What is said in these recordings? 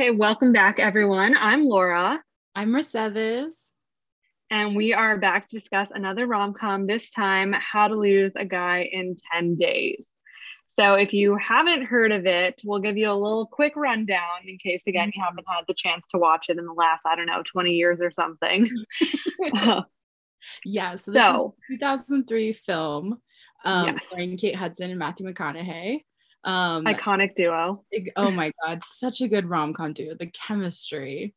Okay, welcome back, everyone. I'm Laura. I'm Mercedes. And we are back to discuss another rom com, this time, How to Lose a Guy in 10 Days. So, if you haven't heard of it, we'll give you a little quick rundown in case, again, you haven't had the chance to watch it in the last, I don't know, 20 years or something. yeah, so, so 2003 film um, yes. starring Kate Hudson and Matthew McConaughey. Um, Iconic duo. oh my god, such a good rom com duo. The chemistry.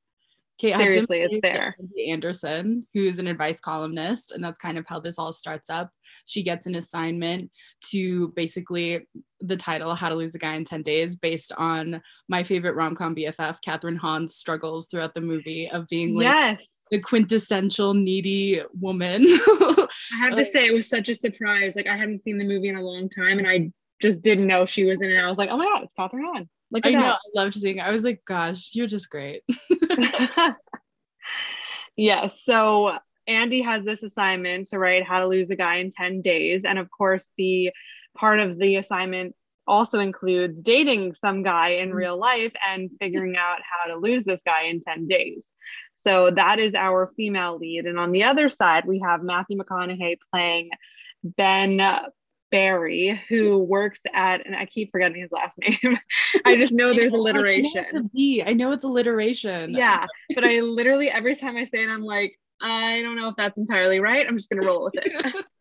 Kate Seriously, Hudson it's there. Anderson, who's an advice columnist, and that's kind of how this all starts up. She gets an assignment to basically the title "How to Lose a Guy in 10 Days," based on my favorite rom com BFF, Kathryn Hahn's struggles throughout the movie of being like yes. the quintessential needy woman. I have to say, it was such a surprise. Like I hadn't seen the movie in a long time, and I just didn't know she was in it. I was like, oh my God, it's Kathryn Hahn. Look at I know, I loved seeing it. I was like, gosh, you're just great. yeah. So Andy has this assignment to write how to lose a guy in 10 days. And of course, the part of the assignment also includes dating some guy in mm-hmm. real life and figuring out how to lose this guy in 10 days. So that is our female lead. And on the other side, we have Matthew McConaughey playing Ben Barry, who works at, and I keep forgetting his last name. I just know there's alliteration. I know, I know it's alliteration. Yeah, but I literally every time I say it, I'm like, I don't know if that's entirely right. I'm just gonna roll with it.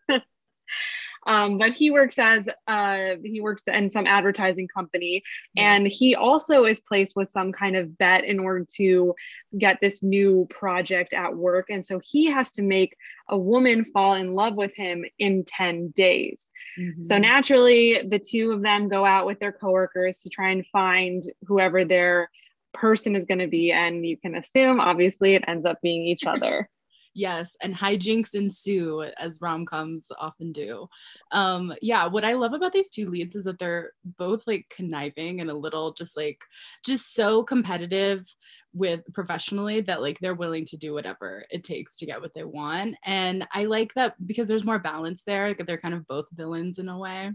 Um, but he works as uh, he works in some advertising company, and he also is placed with some kind of bet in order to get this new project at work. And so he has to make a woman fall in love with him in 10 days. Mm-hmm. So naturally, the two of them go out with their coworkers to try and find whoever their person is going to be. And you can assume, obviously, it ends up being each other. Yes, and hijinks ensue as rom coms often do. Um, yeah, what I love about these two leads is that they're both like conniving and a little just like just so competitive with professionally that like they're willing to do whatever it takes to get what they want. And I like that because there's more balance there. Like they're kind of both villains in a way.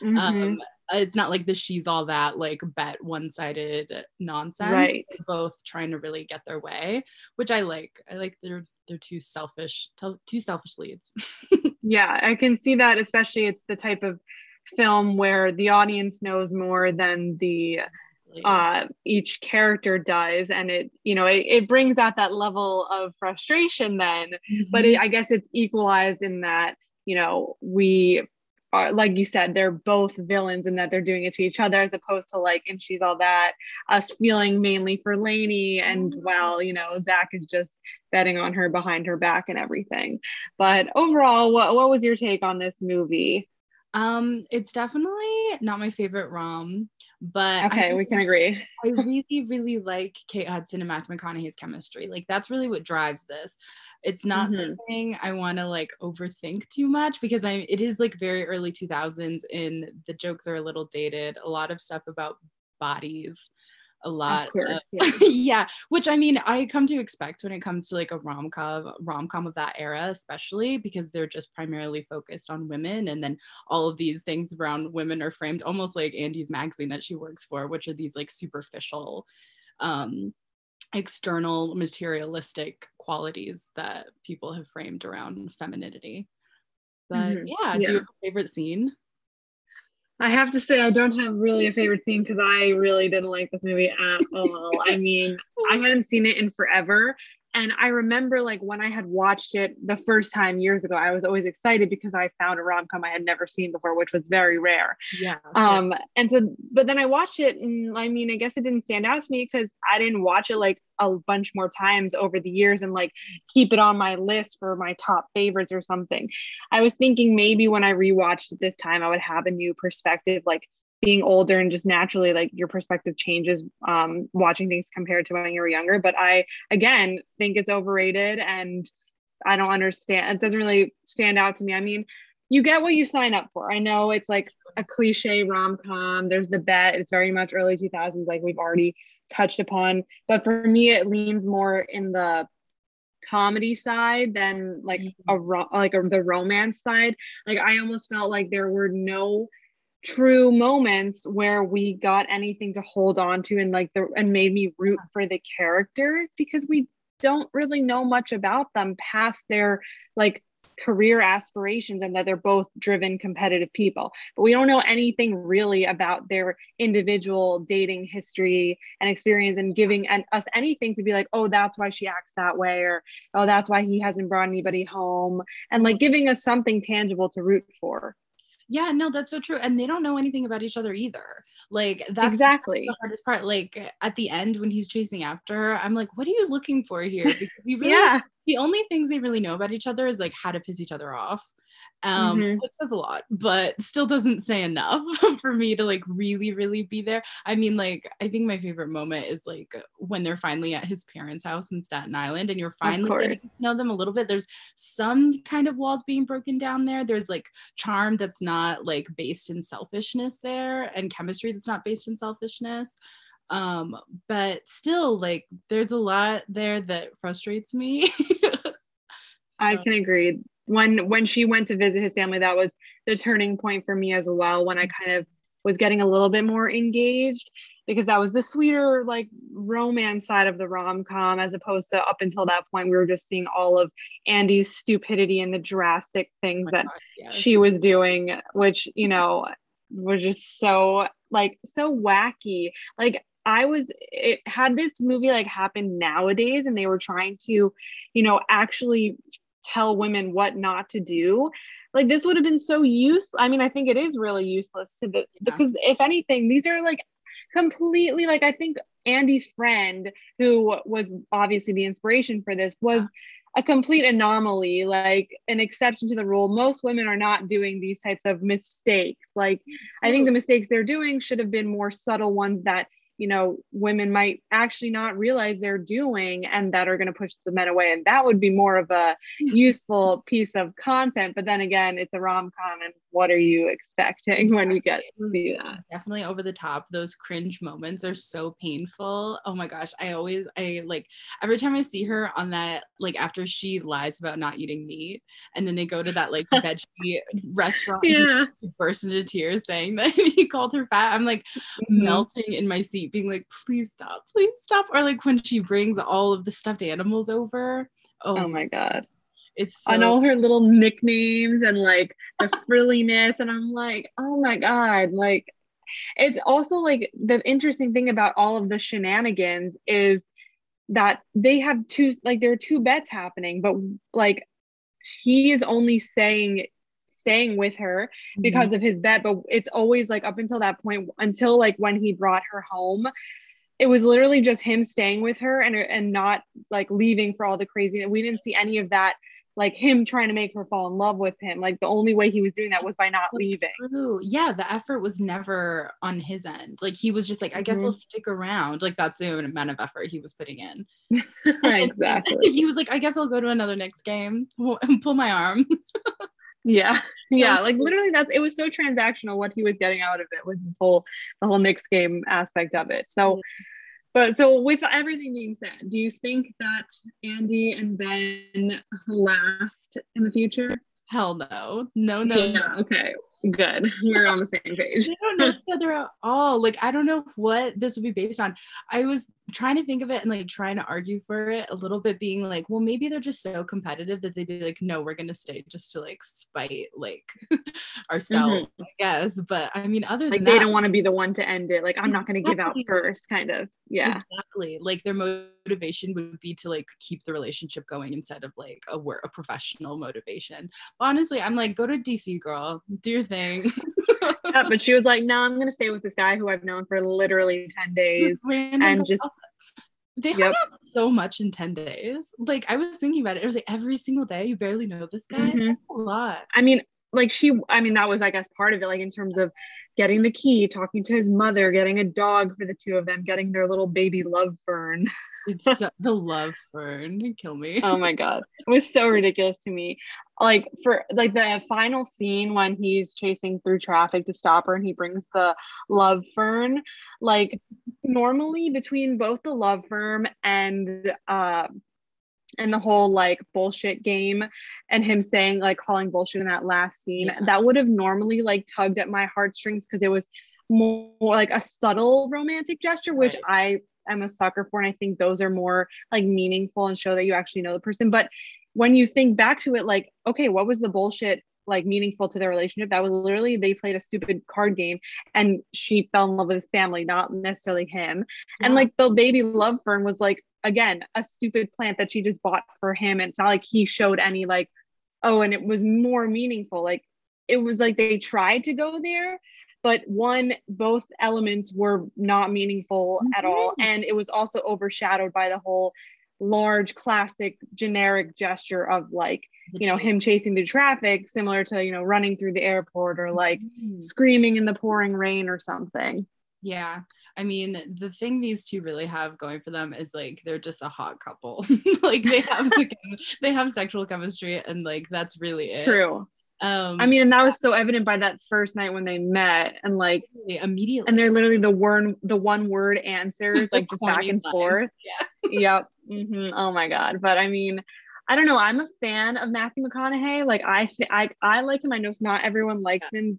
Mm-hmm. Um, it's not like the she's all that like bet one-sided nonsense right both trying to really get their way which i like i like their they're too selfish too selfish leads yeah i can see that especially it's the type of film where the audience knows more than the uh each character does and it you know it, it brings out that level of frustration then mm-hmm. but it, i guess it's equalized in that you know we are like you said they're both villains and that they're doing it to each other as opposed to like and she's all that us feeling mainly for Laney and mm-hmm. well you know Zach is just betting on her behind her back and everything but overall what, what was your take on this movie um it's definitely not my favorite rom but okay, I, we can agree. I really, really like Kate Hudson and Matthew McConaughey's chemistry. Like that's really what drives this it's not mm-hmm. something I want to like overthink too much because I'm. it is like very early 2000s and the jokes are a little dated. A lot of stuff about bodies, a lot of, course, of yeah. yeah. which I mean I come to expect when it comes to like a rom-com rom-com of that era especially because they're just primarily focused on women and then all of these things around women are framed almost like Andy's magazine that she works for which are these like superficial um external materialistic qualities that people have framed around femininity. But mm-hmm. yeah, yeah, do you have a favorite scene? I have to say, I don't have really a favorite scene because I really didn't like this movie at all. I mean, I hadn't seen it in forever. And I remember like when I had watched it the first time years ago, I was always excited because I found a rom com I had never seen before, which was very rare. Yeah. Um, and so, but then I watched it, and I mean, I guess it didn't stand out to me because I didn't watch it like a bunch more times over the years and like keep it on my list for my top favorites or something. I was thinking maybe when I rewatched it this time, I would have a new perspective, like being older and just naturally like your perspective changes um, watching things compared to when you were younger. But I again think it's overrated and I don't understand. It doesn't really stand out to me. I mean, you get what you sign up for. I know it's like a cliche rom com. There's the bet. It's very much early 2000s, like we've already touched upon. But for me, it leans more in the comedy side than like a like a, the romance side. Like I almost felt like there were no true moments where we got anything to hold on to and like the and made me root for the characters because we don't really know much about them past their like career aspirations and that they're both driven competitive people. But we don't know anything really about their individual dating history and experience and giving an, us anything to be like oh that's why she acts that way or oh that's why he hasn't brought anybody home and like giving us something tangible to root for yeah no that's so true and they don't know anything about each other either. Like that's exactly. the hardest part like at the end when he's chasing after her i'm like what are you looking for here? Because you really yeah. the only things they really know about each other is like how to piss each other off um mm-hmm. which says a lot but still doesn't say enough for me to like really really be there. I mean like i think my favorite moment is like when they're finally at his parents house in staten island and you're finally getting to know them a little bit. There's some kind of walls being broken down there. There's like charm that's not like based in selfishness there and chemistry that's not based in selfishness. Um but still like there's a lot there that frustrates me. So. i can agree when when she went to visit his family that was the turning point for me as well when i kind of was getting a little bit more engaged because that was the sweeter like romance side of the rom-com as opposed to up until that point we were just seeing all of andy's stupidity and the drastic things oh that God, yes. she was doing which you know were just so like so wacky like I was it had this movie like happen nowadays and they were trying to, you know, actually tell women what not to do. Like this would have been so useless. I mean, I think it is really useless to the yeah. because if anything, these are like completely like I think Andy's friend, who was obviously the inspiration for this, was a complete anomaly, like an exception to the rule. Most women are not doing these types of mistakes. Like, I think the mistakes they're doing should have been more subtle ones that you know women might actually not realize they're doing and that are going to push the men away. And that would be more of a useful piece of content. But then again it's a rom-com and what are you expecting when you get to see that definitely over the top those cringe moments are so painful oh my gosh i always i like every time i see her on that like after she lies about not eating meat and then they go to that like veggie restaurant yeah. she bursts into tears saying that he called her fat i'm like mm-hmm. melting in my seat being like, please stop, please stop. Or like when she brings all of the stuffed animals over. Oh, oh my God. It's so- on all her little nicknames and like the frilliness. And I'm like, oh my God. Like, it's also like the interesting thing about all of the shenanigans is that they have two, like, there are two bets happening, but like, he is only saying staying with her because mm-hmm. of his bet but it's always like up until that point until like when he brought her home it was literally just him staying with her and and not like leaving for all the crazy we didn't see any of that like him trying to make her fall in love with him. Like the only way he was doing that was by not leaving. true. yeah the effort was never on his end. Like he was just like i guess mm-hmm. i'll stick around. Like that's the amount of effort he was putting in. Exactly. he was like i guess i'll go to another next game. And pull my arm. Yeah. Yeah like literally that's it was so transactional what he was getting out of it was this whole the whole Knicks game aspect of it. So mm-hmm. But so with everything being said do you think that andy and ben last in the future? Hell no. No no yeah okay. Good. We're on the same page. They don't know each other at all. Like i don't know what this would be based on. I was trying to think of it and like trying to argue for it a little bit being like well maybe they're just so competitive that they'd be like no we're gonna stay just to like spite like ourselves mm-hmm. i guess. But i mean other like they that, don't want to be the one to end it like i'm not gonna give out first kind of yeah. Exactly like their motivation would be to like keep the relationship going instead of like a work a professional motivation. But honestly i'm like go to dc girl do your thing yeah, but she was like no i'm gonna stay with this guy who i've known for literally 10 days and just they hung out so much in 10 days. Like I was thinking about it. It was like every single day you barely know this guy. Mm-hmm. That's a lot. I mean, like she I mean, that was I guess part of it, like in terms of getting the key, talking to his mother, getting a dog for the two of them, getting their little baby love fern. It's so, the love fern. Kill me. Oh my god. It was so ridiculous to me. Like for like the final scene when he's chasing through traffic to stop her and he brings the love fern. Like normally between both the love fern and uh and the whole like bullshit game and him saying like calling bullshit in that last scene Yeah. that would have normally like tugged at my heartstrings because it was more, more like a subtle romantic gesture which i am a sucker for and i think those are more like meaningful and show that you actually know the person but when you think back to it like okay what was the bullshit like meaningful to their relationship? That was literally they played a stupid card game and she fell in love with his family not necessarily him. And like the baby love fern was like again a stupid plant that she just bought for him. And it's not like he showed any like oh and it was more meaningful. Like it was like they tried to go there but one both elements were not meaningful at all. Mhm. and it was also overshadowed by the whole large classic generic gesture of like The you know him chasing through traffic similar to you know running through the airport or like Mhm. screaming in the pouring rain or something Yeah. I mean, the thing these two really have going for them is like they're just a hot couple. like they have the chem- they have sexual chemistry and like that's really it. true Um i mean and that was so evident by that first night when they met and like immediately and they're literally the one the one word answers like just back and line. forth Yeah. yep hmm oh my god. But i mean i don't know. I'm a fan of matthew mcconaughey. Like i I, I like him. I know it's not everyone likes him.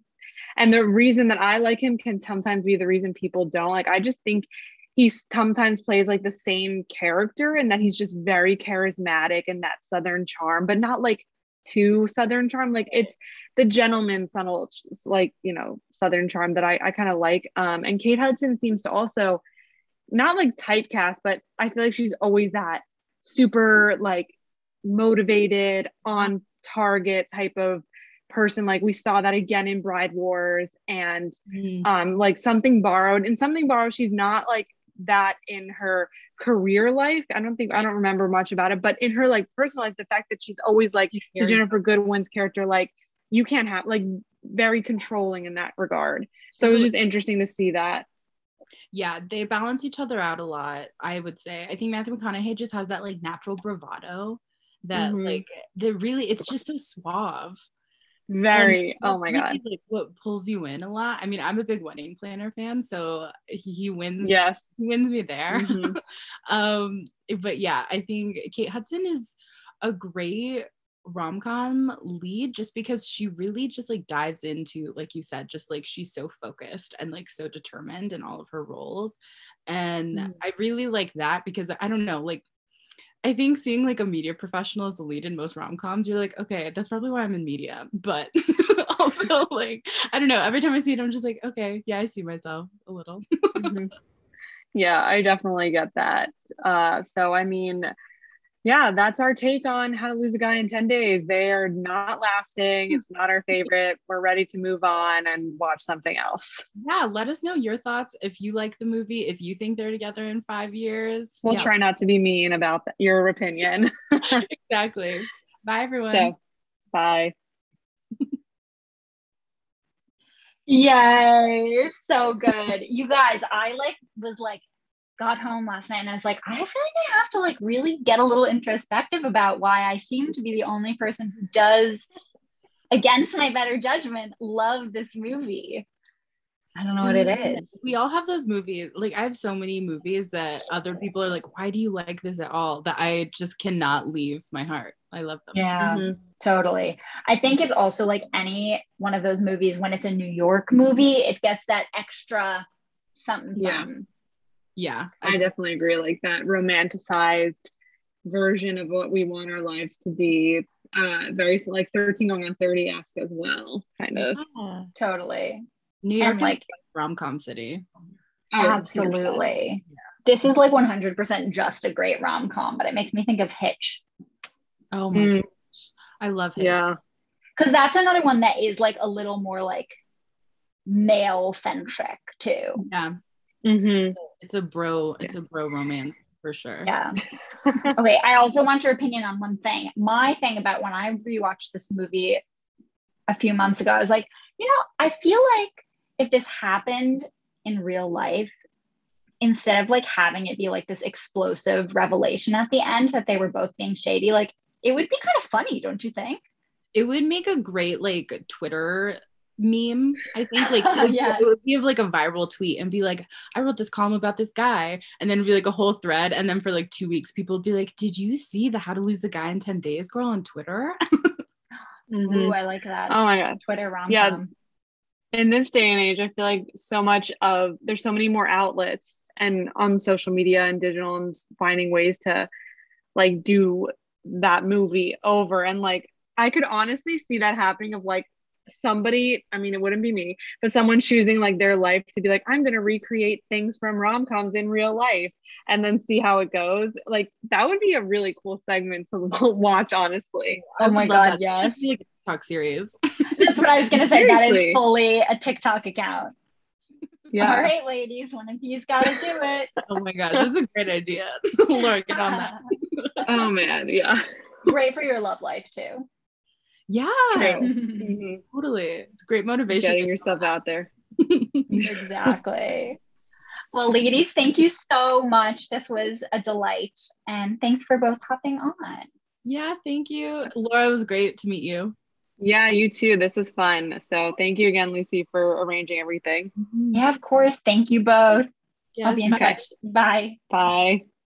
And the reason that i like him can sometimes be the reason people don't. Like i just think he sometimes plays like the same character and that he's just very charismatic and that southern charm but not like too southern charm. Like it's the gentleman subtle like you know southern charm that i, I kind of like. Um and kate hudson seems to also not like typecast but i feel like she's always that super like motivated on target type of person. Like we saw that again in bride wars and Mhm. um like something borrowed and something borrowed she's not like that in her career life. I don't think i don't remember much about it but in her like personal life the fact that she's always like to ginnifer goodwin's character like you can't have like very controlling in that regard. So it was just interesting to see that yeah, they balance each other out a lot, I would say. I think Matthew McConaughey just has that like natural bravado that Mhm. like that really it's just so suave. very oh my that's god like what pulls you in a lot. I mean, I'm a big wedding planner fan, so he, he wins yes he wins me there. Mhm. um, but yeah, I think Kate Hudson is a great rom-com lead just because she really just like dives into like you said just like she's so focused and like so determined in all of her roles and Mhm. i really like that because i don't know like i think seeing like a media professional as the lead in most rom-coms you're like okay that's probably why i'm in media but also like i don't know every time i see it i'm just like okay yeah i see myself a little Mhm. yeah i definitely get that uh so i mean yeah that's our take on how to lose a guy in 10 days. They are not lasting. Hmm. It's not our favorite. We're ready to move on and watch something else. Yeah let us know your thoughts. If you like the movie if you think they're together in five years. We'll Yeah, try not to be mean about th- your opinion. Exactly. Bye everyone. So bye. Yay, you're so good. You guys, I like was like got home last night and I was like, I feel like I have to like really get a little introspective about why I seem to be the only person who does against my better judgment love this movie. I don't know what it is. we all have those movies like i have so many movies that other people are like why do you like this at all that i just cannot leave my heart i love them Yeah. Mhm. Totally. I think it's also like any one of those movies when it's a New York movie, it gets that extra something Yeah. something. Yeah i definitely agree like that romanticized version of what we want our lives to be uh very like 13 going on 30 esque as well kind of Yeah. Totally. new york And is like rom-com city Oh, 100%. absolutely. This is like 100% just a great rom com, but it makes me think of Hitch. oh my Mm. gosh i love it yeah Because that's another one that is like a little more like male centric too. yeah Mhm. it's a bro it's a bro romance for sure Yeah. okay. I also want your opinion on one thing. My thing about when I rewatched this movie a few months ago, I was like, you know, I feel like if this happened in real life, instead of like having it be like this explosive revelation at the end that they were both being shady, like it would be kind of funny, don't you think? it would make a great like twitter meme. I think like it would, Yes. it would give like a viral tweet and be like, I wrote this column about this guy, and then be like a whole thread, and then for like two weeks, people would be like, Did you see the How to Lose a Guy in Ten Days girl on Twitter? Mhm. Ooh, I like that. Oh my god. Twitter rom Yeah. in this day and age, I feel like so much of there's so many more outlets and on social media and digital and finding ways to like do that movie over. And like I could honestly see that happening of like somebody, I mean, it wouldn't be me, but someone choosing like their life to be like, I'm gonna recreate things from rom-coms in real life and then see how it goes. Like that would be a really cool segment to watch, honestly. Oh my God, that. That yes. like a TikTok series. That's what I was gonna say. That is fully a TikTok account. Yeah. All right, ladies, one of you's got to do it. oh my gosh, that's a great idea. Laura, get on that. Oh man, yeah. Great for your love life too. Yeah, Mm-hmm. Mhm. totally. It's great motivation. Getting yourself out there. exactly. Well, ladies, thank you so much. This was a delight, and thanks for both hopping on. Yeah, thank you. Laura, it was great to meet you. Yeah, you too. This was fun. So thank you again, Lucy, for arranging everything. Yeah, of course. Thank you both. I'll Yes, be in bye. touch. Bye. Bye.